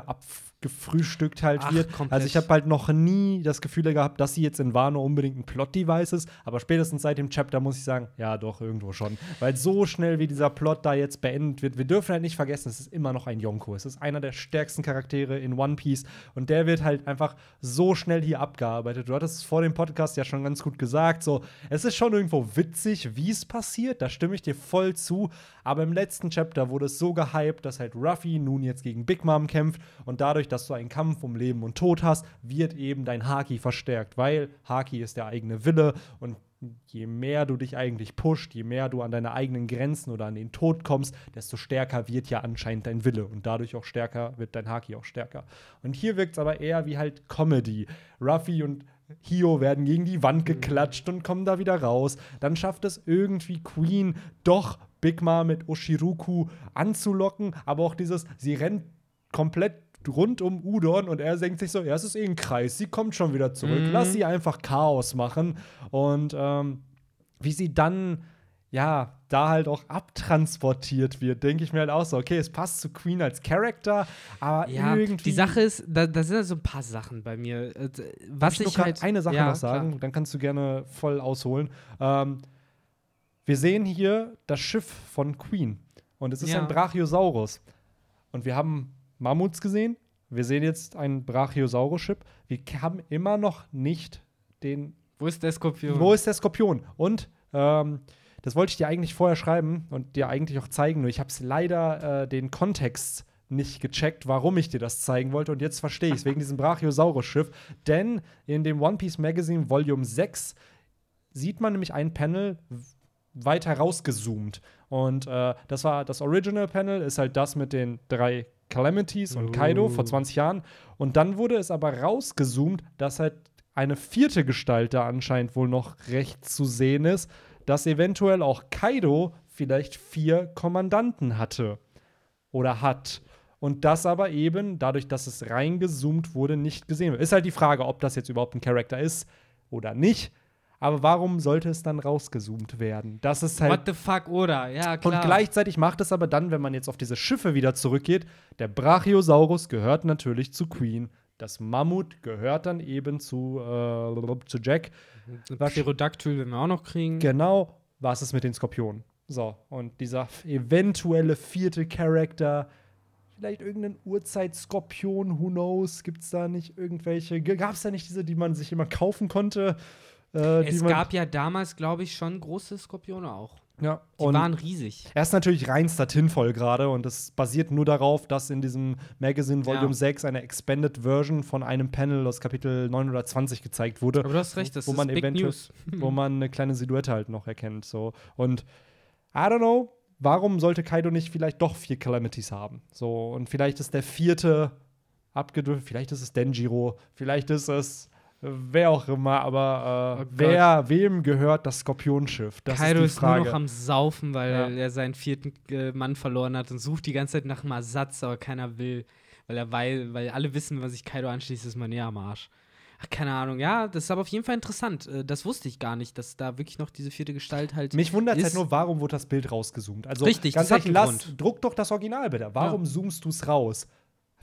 geabgefrühstückt halt Ach, wird. komplett. Also ich habe halt noch nie das Gefühl gehabt, dass sie jetzt in Wano unbedingt ein Plot-Device ist, aber spätestens seit dem Chapter muss ich sagen, ja doch, irgendwo schon. Weil so schnell wie dieser Plot da jetzt beendet wird, wir dürfen halt nicht vergessen, es ist immer noch ein Yonko. Es ist einer der stärksten Charaktere in One Piece und der wird halt einfach so schnell hier abgearbeitet. Du hattest es vor dem Podcast ja schon ganz gut gesagt, so, es ist schon irgendwo witzig, wie es passiert, da stimme ich dir voll zu, aber im letzten Chapter wurde es so gehypt, dass halt Ruffy nun jetzt gegen Big Mom kämpft und dadurch, dass du einen Kampf um Leben und Tod hast, wird eben dein Haki verstärkt, weil Haki ist der eigene Wille und je mehr du dich eigentlich pusht, je mehr du an deine eigenen Grenzen oder an den Tod kommst, desto stärker wird ja anscheinend dein Wille und dadurch auch stärker wird dein Haki auch stärker. Und hier wirkt es aber eher wie halt Comedy. Ruffy und Hio werden gegen die Wand geklatscht und kommen da wieder raus. Dann schafft es irgendwie Queen doch Big Mom mit Oshiruku anzulocken, aber auch dieses, sie rennt komplett rund um Udon und er denkt sich so, ja, es ist eh ein Kreis, sie kommt schon wieder zurück, Mhm. lass sie einfach Chaos machen. Und ähm, wie sie dann, ja, da halt auch abtransportiert wird, denke ich mir halt auch so, okay, es passt zu Queen als Charakter, aber Ja, irgendwie. die Sache ist, da, da sind so ein paar Sachen bei mir. Äh, Was ich ich, halt. eine Sache ja, noch sagen, dann kannst du gerne voll ausholen. Ähm, wir sehen hier das Schiff von Queen. Und es ist Ja. ein Brachiosaurus. Und wir haben Mammuts gesehen. Wir sehen jetzt einen Brachiosaurus-Chip. Wir haben immer noch nicht den Wo ist der Skorpion? wo ist der Skorpion? Und ähm, das wollte ich dir eigentlich vorher schreiben und dir eigentlich auch zeigen, nur ich habe es leider äh, den Kontext nicht gecheckt, warum ich dir das zeigen wollte. Und jetzt verstehe ich es, wegen diesem Brachiosaurus-Schiff. Denn in dem One Piece Magazine Volume 6 sieht man nämlich ein Panel weiter rausgezoomt. Und äh, das war das Original Panel, ist halt das mit den drei Calamities und Kaido vor Uh. 20 Jahren. Und dann wurde es aber rausgezoomt, dass halt eine vierte Gestalt da anscheinend wohl noch recht zu sehen ist, dass eventuell auch Kaido vielleicht vier Kommandanten hatte oder hat. Und das aber eben, dadurch, dass es reingezoomt wurde, nicht gesehen wird. Ist halt die Frage, ob das jetzt überhaupt ein Charakter ist oder nicht. Aber warum sollte es dann rausgezoomt werden? Das ist halt What the fuck, oder? Ja, klar. und gleichzeitig macht es aber dann, wenn man jetzt auf diese Schiffe wieder zurückgeht, der Brachiosaurus gehört natürlich zu Queen. Das Mammut gehört dann eben zu, äh, zu Jack. Ein Pterodactyl werden wir auch noch kriegen. Genau, was ist mit den Skorpionen? So, und dieser eventuelle vierte Charakter, vielleicht irgendein Urzeit-Skorpion, who knows? Gibt es da nicht irgendwelche? Gab es da nicht diese, die man sich immer kaufen konnte? Äh, es gab ja damals, glaube ich, schon große Skorpione auch. ja, Die und- waren riesig. Er ist natürlich reinster Tinfoil gerade und das basiert nur darauf, dass in diesem Magazine Volume Ja. 6 eine Expanded Version von einem Panel aus Kapitel 920 gezeigt wurde, Aber du hast recht, das wo ist man Big eventuell- News. wo man eine kleine Silhouette halt noch erkennt. So. Und I don't know, warum sollte Kaido nicht vielleicht doch vier Calamities haben? So, und vielleicht ist der vierte abgedrückt, vielleicht ist es Denjiro, vielleicht ist es wer auch immer, aber äh, Oh wer, wem gehört das Skorpionschiff? Das Kaido ist ist, die Frage. nur noch am Saufen, weil Ja. er seinen vierten äh, Mann verloren hat und sucht die ganze Zeit nach einem Ersatz, aber keiner will. Weil er weil, weil alle wissen, was sich Kaido anschließt, ist man eher am Arsch. Ach, keine Ahnung. Ja, das ist aber auf jeden Fall interessant. Äh, Das wusste ich gar nicht, dass da wirklich noch diese vierte Gestalt halt. Mich wundert halt ist- nur, warum wurde das Bild rausgezoomt? Also Richtig, ganz das ehrlich, lass, Grund. druck doch das Original bitte. Warum zoomst du es raus?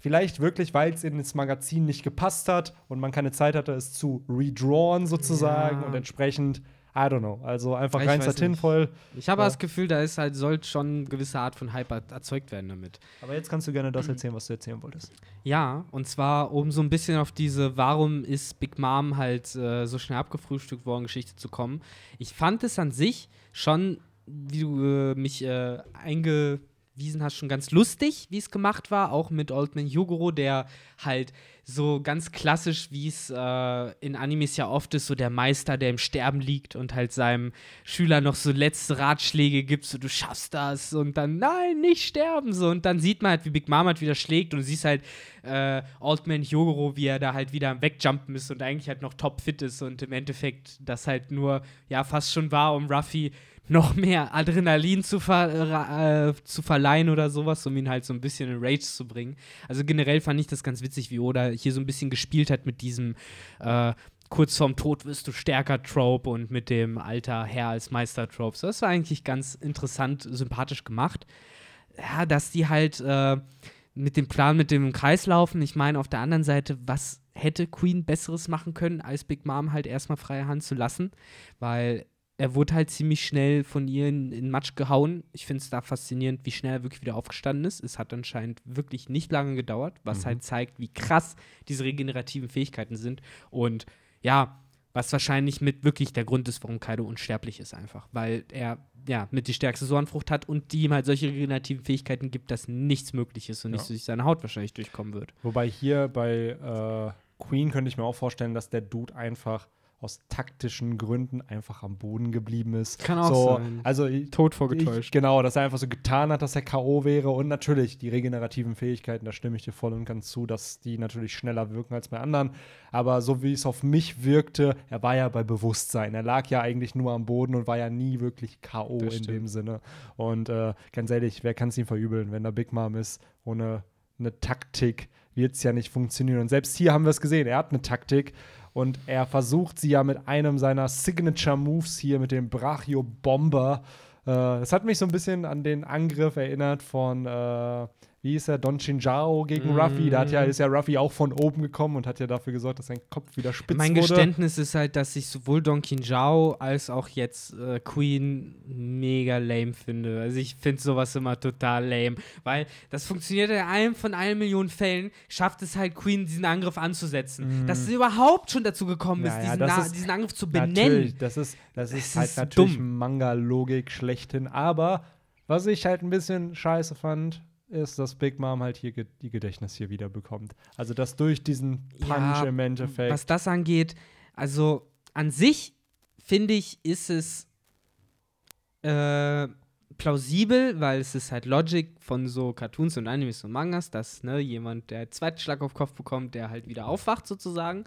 Vielleicht wirklich, weil es in das Magazin nicht gepasst hat und man keine Zeit hatte, es zu redrawn sozusagen Ja. und entsprechend, I don't know. Also einfach Ich reinster. Tinfoil. ich habe Ja. das Gefühl, da ist halt, soll schon eine gewisse Art von Hype er- erzeugt werden damit. Aber jetzt kannst du gerne das erzählen, was du erzählen wolltest. Ja, und zwar, um so ein bisschen auf diese Warum ist Big Mom halt äh, so schnell abgefrühstückt worden Geschichte zu kommen. Ich fand es an sich schon, wie du äh, mich äh, eingewiesen hast, schon ganz lustig, wie es gemacht war, auch mit Old Man Yogoro, der halt so ganz klassisch, wie es äh, in Animes ja oft ist, so der Meister, der im Sterben liegt und halt seinem Schüler noch so letzte Ratschläge gibt, so du schaffst das und dann nein, nicht sterben so. Und dann sieht man halt, wie Big Mom halt wieder schlägt und siehst halt äh, Old Man Yogoro, wie er da halt wieder wegjumpen ist und eigentlich halt noch topfit ist und im Endeffekt das halt nur ja fast schon war, um Ruffy noch mehr Adrenalin zu, ver äh, zu verleihen oder sowas, um ihn halt so ein bisschen in Rage zu bringen. Also generell fand ich das ganz witzig, wie Oda hier so ein bisschen gespielt hat mit diesem äh, kurz vorm Tod wirst du stärker Trope und mit dem alter Herr als Meister Trope. So, das war eigentlich ganz interessant, sympathisch gemacht. Ja, dass die halt äh, mit dem Plan mit dem Kreis laufen. Ich meine, auf der anderen Seite, was hätte Queen Besseres machen können, als Big Mom halt erstmal freie Hand zu lassen? Weil er wurde halt ziemlich schnell von ihr in, in Matsch gehauen. Ich finde es da faszinierend, wie schnell er wirklich wieder aufgestanden ist. Es hat anscheinend wirklich nicht lange gedauert, was halt zeigt, wie krass diese regenerativen Fähigkeiten sind. Und ja, was wahrscheinlich mit wirklich der Grund ist, warum Kaido unsterblich ist, einfach. Weil er ja mit die stärkste Sohrenfrucht hat und die ihm halt solche regenerativen Fähigkeiten gibt, dass nichts möglich ist und Ja. nicht durch seine Haut wahrscheinlich durchkommen wird. Wobei hier bei äh, Queen könnte ich mir auch vorstellen, dass der Dude einfach aus taktischen Gründen einfach am Boden geblieben ist. Kann auch so, sein. Also Tot Ich, genau, dass er einfach so getan hat, dass er K.O. wäre. Und natürlich die regenerativen Fähigkeiten, da stimme ich dir voll und ganz zu, dass die natürlich schneller wirken als bei anderen. Aber so wie es auf mich wirkte, er war ja bei Bewusstsein. Er lag ja eigentlich nur am Boden und war ja nie wirklich K.O. in dem Sinne. Und äh, ganz ehrlich, wer kann es ihm verübeln, wenn da Big Mom ist, ohne eine Taktik wird es ja nicht funktionieren. Und selbst hier haben wir es gesehen, er hat eine Taktik. Und er versucht sie ja mit einem seiner Signature Moves hier, mit dem Brachio Bomber. Äh, das hat mich so ein bisschen an den Angriff erinnert von, äh, wie hieß er, Don Chinjao gegen Mm. Ruffy. Da hat ja, ist ja Ruffy auch von oben gekommen und hat ja dafür gesorgt, dass sein Kopf wieder spitz Mein wurde. Geständnis ist halt, dass ich sowohl Don Jao als auch jetzt äh, Queen mega lame finde. Also ich finde sowas immer total lame, weil das funktioniert in einem von allen Millionen Fällen, schafft es halt Queen, diesen Angriff anzusetzen. Dass sie überhaupt schon dazu gekommen ist, Mhm. Ja, ja, diesen, das ist- diesen Angriff zu benennen. Natürlich, das ist, das ist Es halt ist natürlich. Manga-Logik schlechthin. Aber was ich halt ein bisschen scheiße fand, ist, dass Big Mom halt hier ge die Gedächtnis hier wieder bekommt. Also, dass durch diesen Punch Ja, im Endeffekt. Was das angeht, also an sich finde ich, ist es äh, plausibel, weil es ist halt Logic von so Cartoons und Animes und Mangas, dass ne, jemand, der zweiten Schlag auf den Kopf bekommt, der halt wieder aufwacht sozusagen.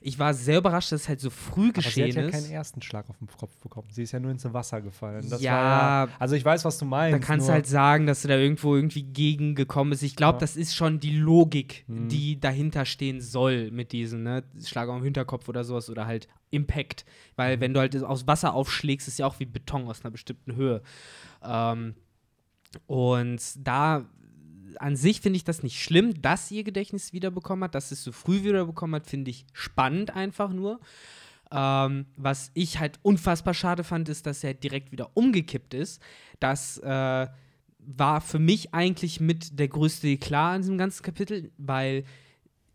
Ich war sehr überrascht, dass es halt so früh aber sie geschehen hat ja ist. keinen ersten Schlag auf den Kopf bekommen. Sie ist ja nur ins Wasser gefallen. Das Ja. ja. Also, ich weiß, was du meinst. Da kannst du halt sagen, dass du da irgendwo irgendwie gegengekommen bist. Ich glaube, Ja. das ist schon die Logik, Mhm. die dahinter stehen soll mit diesem, ne? Schlag auf den Hinterkopf oder sowas oder halt Impact. Weil Mhm. wenn du halt aus Wasser aufschlägst, ist ja auch wie Beton aus einer bestimmten Höhe. Ähm, und da an sich finde ich das nicht schlimm, dass ihr Gedächtnis wiederbekommen hat, dass es so früh wiederbekommen hat, finde ich spannend einfach nur. Ähm, was ich halt unfassbar schade fand, ist, dass er direkt wieder umgekippt ist. Das äh, war für mich eigentlich mit der größte Eklat in diesem ganzen Kapitel, weil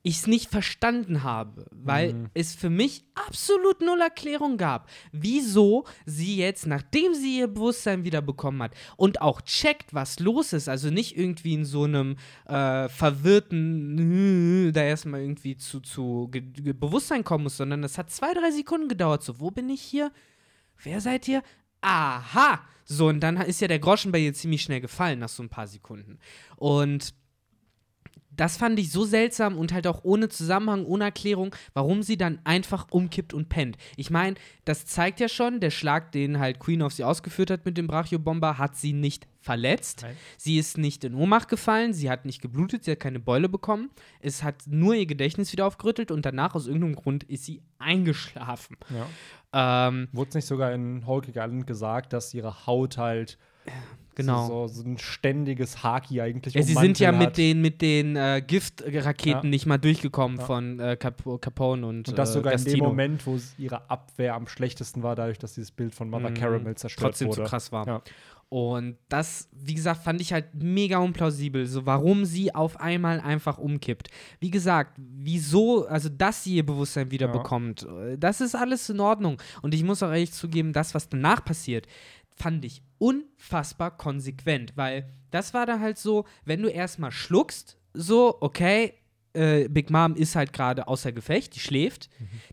ich es nicht verstanden habe, weil Mhm. es für mich absolut null Erklärung gab, wieso sie jetzt, nachdem sie ihr Bewusstsein wieder bekommen hat und auch checkt, was los ist, also nicht irgendwie in so einem äh, verwirrten, da erstmal irgendwie zu, zu Ge Ge Bewusstsein kommen muss, sondern es hat zwei, drei Sekunden gedauert. So, wo bin ich hier? Wer seid ihr? Aha! So, und dann ist ja der Groschen bei ihr ziemlich schnell gefallen nach so ein paar Sekunden. Und das fand ich so seltsam und halt auch ohne Zusammenhang, ohne Erklärung, warum sie dann einfach umkippt und pennt. Ich meine, das zeigt ja schon, der Schlag, den halt Queen auf sie ausgeführt hat mit dem Brachiobomber, hat sie nicht verletzt. Nein. Sie ist nicht in Ohnmacht gefallen, sie hat nicht geblutet, sie hat keine Beule bekommen. Es hat nur ihr Gedächtnis wieder aufgerüttelt und danach aus irgendeinem Grund ist sie eingeschlafen. Ja. Ähm, Wurde es nicht sogar in Hulk Island gesagt, dass ihre Haut halt genau. so, so, so ein ständiges Haki eigentlich Ja, sie sind ja mit den, mit den äh, Giftraketen Ja. nicht mal durchgekommen Ja. von äh, Cap Capone und, Und das äh, sogar in dem Gastino. Moment, wo ihre Abwehr am schlechtesten war, dadurch, dass dieses Bild von Mother Mhm. Caramel zerstört trotzdem wurde. zu krass war. Und das, wie gesagt, fand ich halt mega unplausibel, so warum sie auf einmal einfach umkippt. Wie gesagt, wieso, also dass sie ihr Bewusstsein wieder bekommt, äh, das ist alles in Ordnung. Und ich muss auch ehrlich zugeben, das, was danach passiert, fand ich unfassbar konsequent, weil das war da halt so, wenn du erstmal schluckst, so, okay, äh, Big Mom ist halt gerade außer Gefecht, die schläft,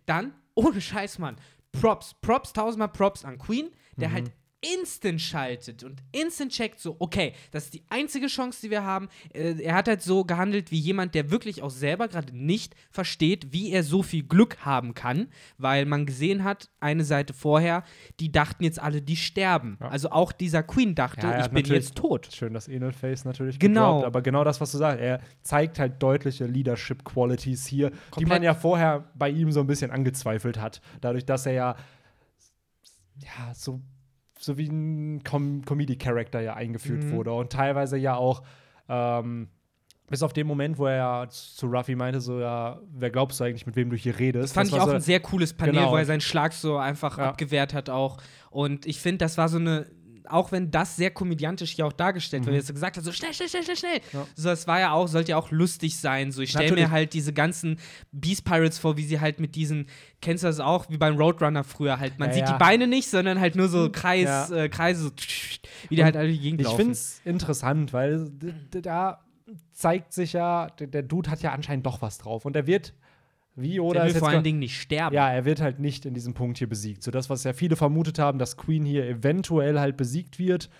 dann, ohne Scheiß, Mann, Props, Props, tausendmal Props an Queen, der halt instant schaltet und instant checkt so, okay, das ist die einzige Chance, die wir haben. Äh, er hat halt so gehandelt wie jemand, der wirklich auch selber gerade nicht versteht, wie er so viel Glück haben kann, weil man gesehen hat, eine Seite vorher, die dachten jetzt alle, die sterben. Ja. Also auch dieser Queen dachte, Ja, ich bin jetzt tot. Schön, dass Enel Face natürlich Genau. gedroppt, aber genau das, was du sagst, er zeigt halt deutliche Leadership Qualities hier, die Komplett. man ja vorher bei ihm so ein bisschen angezweifelt hat, dadurch, dass er ja ja so so wie ein Com Comedy Character ja eingeführt Mhm. wurde und teilweise ja auch ähm, bis auf den Moment, wo er ja zu Ruffy meinte, so, ja, wer glaubst du eigentlich, mit wem du hier redest? Das fand ich war auch so, ein sehr cooles Panel, Genau. wo er seinen Schlag so einfach Ja. abgewehrt hat auch. Und ich finde, das war so eine, auch wenn das sehr komödiantisch hier auch dargestellt wird, Mhm. jetzt so gesagt hat, so schnell, schnell, schnell, schnell, schnell. Ja. So, das war ja auch, sollte ja auch lustig sein. So, ich stelle mir halt diese ganzen Beast Pirates vor, wie sie halt mit diesen, kennst du das auch, wie beim Roadrunner früher halt. Man Ja, sieht ja. die Beine nicht, sondern halt nur so Kreis, äh, Kreise, so, wie die halt alle die Gegend Ich finde es interessant, weil da zeigt sich ja, der Dude hat ja anscheinend doch was drauf. Und er wird, wie oder Der will vor allen Dingen nicht sterben. Ja, er wird halt nicht in diesem Punkt hier besiegt. So das, was ja viele vermutet haben, dass Queen hier eventuell halt besiegt wird.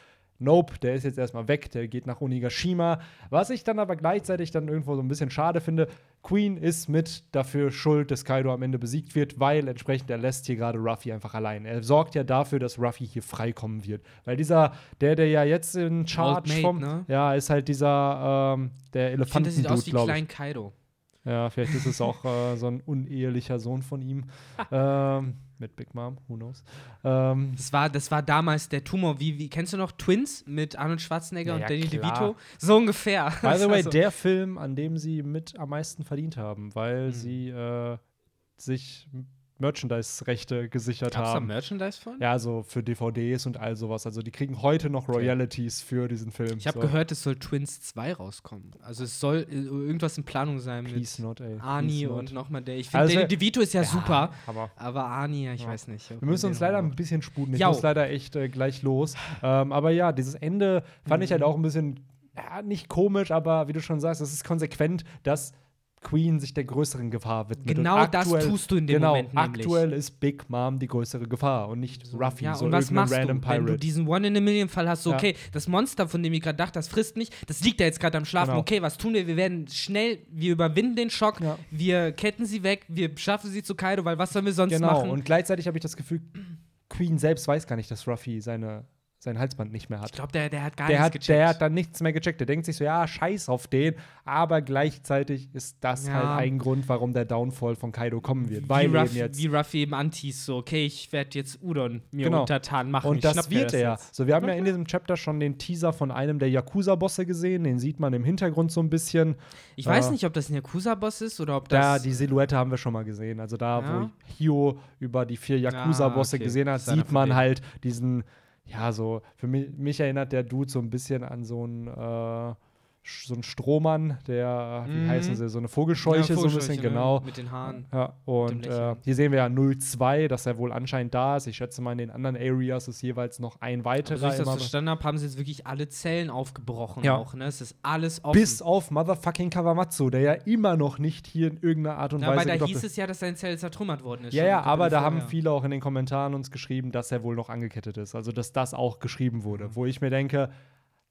Nope, der ist jetzt erstmal weg, der geht nach Onigashima. Was ich dann aber gleichzeitig dann irgendwo so ein bisschen schade finde, Queen ist mit dafür schuld, dass Kaido am Ende besiegt wird, weil entsprechend er lässt hier gerade Ruffy einfach allein. Er sorgt ja dafür, dass Ruffy hier freikommen wird. Weil dieser, der, der ja jetzt in Charge Mate, vom, ne? ja, ist halt dieser, ähm, der ich finde, das sieht aus wie. Klein Kaido. Ja, vielleicht ist es auch äh, so ein unehelicher Sohn von ihm. ähm, mit Big Mom, who knows. Ähm, Das war, das war damals der Tumor. Wie, wie kennst du noch Twins mit Arnold Schwarzenegger Ja, und Danny klar. DeVito? So ungefähr. by the way, Also, der Film, an dem sie mit am meisten verdient haben, weil Mhm. sie äh, sich Merchandise-Rechte gesichert Gab's da haben. Merchandise von? Ja, so für DVDs und all sowas. Also die kriegen heute noch Okay. Royalties für diesen Film. Ich habe so. gehört, es soll Twins 2 rauskommen. Also es soll äh, irgendwas in Planung sein Please mit not, ey. Arnie Please und nochmal der. Ich finde, Also, DeVito ist ja, super, Hammer. aber Arnie, ja, ich Ja. weiß nicht. Wir müssen uns leider ein bisschen sputen. Ich Jau. muss leider echt äh, gleich los. Ähm, aber ja, dieses Ende fand ich halt Mhm. auch ein bisschen, ja, nicht komisch, aber wie du schon sagst, es ist konsequent, dass Queen sich der größeren Gefahr widmet. Genau und das aktuell, tust du in dem genau, Moment nämlich. aktuell ist Big Mom die größere Gefahr und nicht Ruffy, Ja, so und was machst du, random wenn du Pirate. diesen One-in-a-Million-Fall hast? So, Ja. okay, das Monster, von dem ich gerade dachte, das frisst mich, das liegt da jetzt gerade am Schlafen. Genau. Okay, was tun wir? Wir werden schnell, wir überwinden den Schock, Ja. wir ketten sie weg, wir schaffen sie zu Kaido, weil was sollen wir sonst Genau, machen? und gleichzeitig habe ich das Gefühl, Queen selbst weiß gar nicht, dass Ruffy seine, sein Halsband nicht mehr ich hat. glaube, der, der hat gar Der nichts hat, gecheckt. der hat dann nichts mehr gecheckt. Der denkt sich so, ja, scheiß auf den. Aber gleichzeitig ist das Ja. halt ein Grund, warum der Downfall von Kaido kommen wird. Weil wie, eben Ruffy, jetzt. wie Ruffy eben antis, so, okay, ich werde jetzt Udon mir Genau. untertan machen. Und ich das wird er. So, wir haben ja in diesem Chapter schon den Teaser von einem der Yakuza-Bosse gesehen. Den sieht man im Hintergrund so ein bisschen. Ich weiß Äh, nicht, ob das ein Yakuza-Boss ist oder ob Da, das. die Silhouette haben wir schon mal gesehen. Also da, Ja. wo Hio über die vier Yakuza-Bosse Ah, okay. gesehen hat, sieht man halt diesen, ja, so, für mich, mich erinnert der Dude so ein bisschen an so einen, äh, so einen Strohmann, der, wie Mhm. heißen sie, so eine Vogelscheuche, Ja, so ein Vogelscheuche, bisschen, ne? genau. Mit den Haaren. Ja, und äh, hier sehen wir ja 02, dass er wohl anscheinend da ist. Ich schätze mal, in den anderen Areas ist jeweils noch ein Aber weiterer. so wie ich das verstanden habe, haben sie jetzt wirklich alle Zellen aufgebrochen Ja. auch, ne? Es ist alles offen. bis auf Motherfucking Kawamatsu, der ja immer noch nicht hier in irgendeiner Art und ja, weil Weise da gedoppelt- hieß es ja, dass sein Zell zertrümmert worden ist. Ja, ja, ein aber da haben viele auch in den Kommentaren uns geschrieben, dass er wohl noch angekettet ist. Also, dass das auch geschrieben wurde. Wo ich mir denke,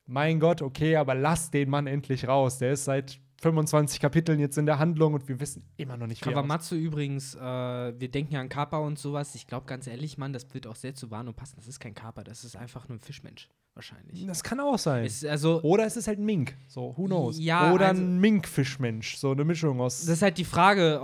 mein Gott, okay, aber lass den Mann endlich raus. Der ist seit 25 Kapiteln jetzt in der Handlung und wir wissen immer noch nicht. Kawamatsu übrigens, äh, wir denken ja an Kappa und sowas. Ich glaube ganz ehrlich, Mann, das wird auch sehr zu Wano passen. Das ist kein Kappa, das ist einfach nur ein Fischmensch, wahrscheinlich. Das kann auch sein. Ist also, Oder es ist halt ein Mink. So, who knows? Ja, Oder also- ein Mink-Fischmensch. So eine Mischung aus. das ist halt die Frage,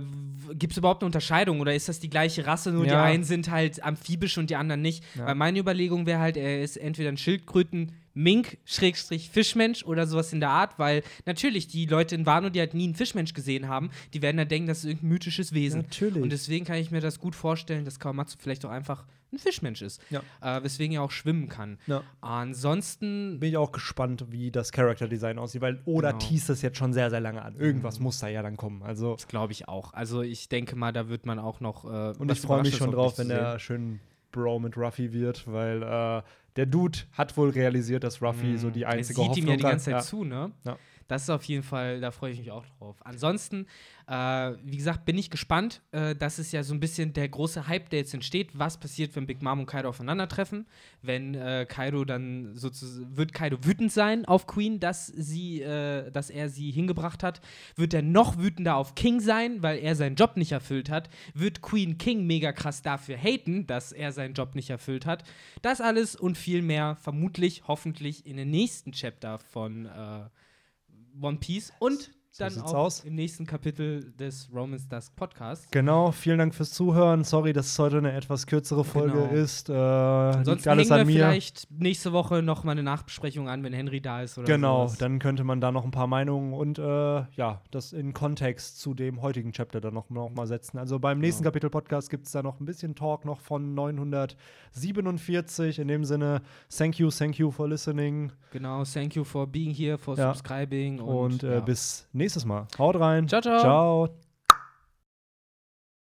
äh, gibt es überhaupt eine Unterscheidung oder ist das die gleiche Rasse, nur die Ja. einen sind halt amphibisch und die anderen nicht? Ja. Weil meine Überlegung wäre halt, er ist entweder ein Schildkröten Mink, Schrägstrich, Fischmensch oder sowas in der Art, weil natürlich die Leute in Wano, die halt nie einen Fischmensch gesehen haben, die werden dann denken, das ist irgendein mythisches Wesen. Natürlich. Und deswegen kann ich mir das gut vorstellen, dass Kawamatsu vielleicht auch einfach ein Fischmensch ist. Ja. Äh, weswegen er auch schwimmen kann. Ja. Ansonsten, Bin ich auch gespannt, wie das Character Design aussieht, weil Oda Genau. teast das jetzt schon sehr, sehr lange an. Irgendwas muss da ja dann kommen. Also, glaube ich auch. Also ich denke mal, da wird man auch noch. Äh, und ich freue mich schon auf drauf, wenn der schön Bro mit Ruffy wird, weil äh, der Dude hat wohl realisiert, dass Ruffy sehen. so die einzige er sieht Hoffnung ihm ja die hat. ganze Zeit Ja. zu, ne? Ja. Das ist auf jeden Fall, da freue ich mich auch drauf. Ansonsten, äh, wie gesagt, bin ich gespannt. Äh, das ist ja so ein bisschen der große Hype, der jetzt entsteht. Was passiert, wenn Big Mom und Kaido aufeinandertreffen? Wenn äh, Kaido dann sozusagen, wird Kaido wütend sein auf Queen, dass sie, äh, dass er sie hingebracht hat? Wird er noch wütender auf King sein, weil er seinen Job nicht erfüllt hat? Wird Queen King mega krass dafür haten, dass er seinen Job nicht erfüllt hat? Das alles und viel mehr vermutlich, hoffentlich in den nächsten Chapter von äh, One Piece und dann auch aus. im nächsten Kapitel des Romance Dusk Podcasts. Genau, vielen Dank fürs Zuhören. Sorry, dass es heute eine etwas kürzere Folge Genau. ist. Äh, Ansonsten alles hängen an wir mir. vielleicht nächste Woche noch mal eine Nachbesprechung an, wenn Henry da ist oder Genau, sowas. dann könnte man da noch ein paar Meinungen und äh, ja, das in Kontext zu dem heutigen Chapter dann noch, noch mal setzen. Also beim nächsten Genau. Kapitel Podcast gibt es da noch ein bisschen Talk noch von 947. In dem Sinne, thank you, thank you for listening Genau, thank you for being here, for Ja. subscribing und, und, äh, ja. bis nächstes Mal. Haut rein. Ciao, ciao. Ciao.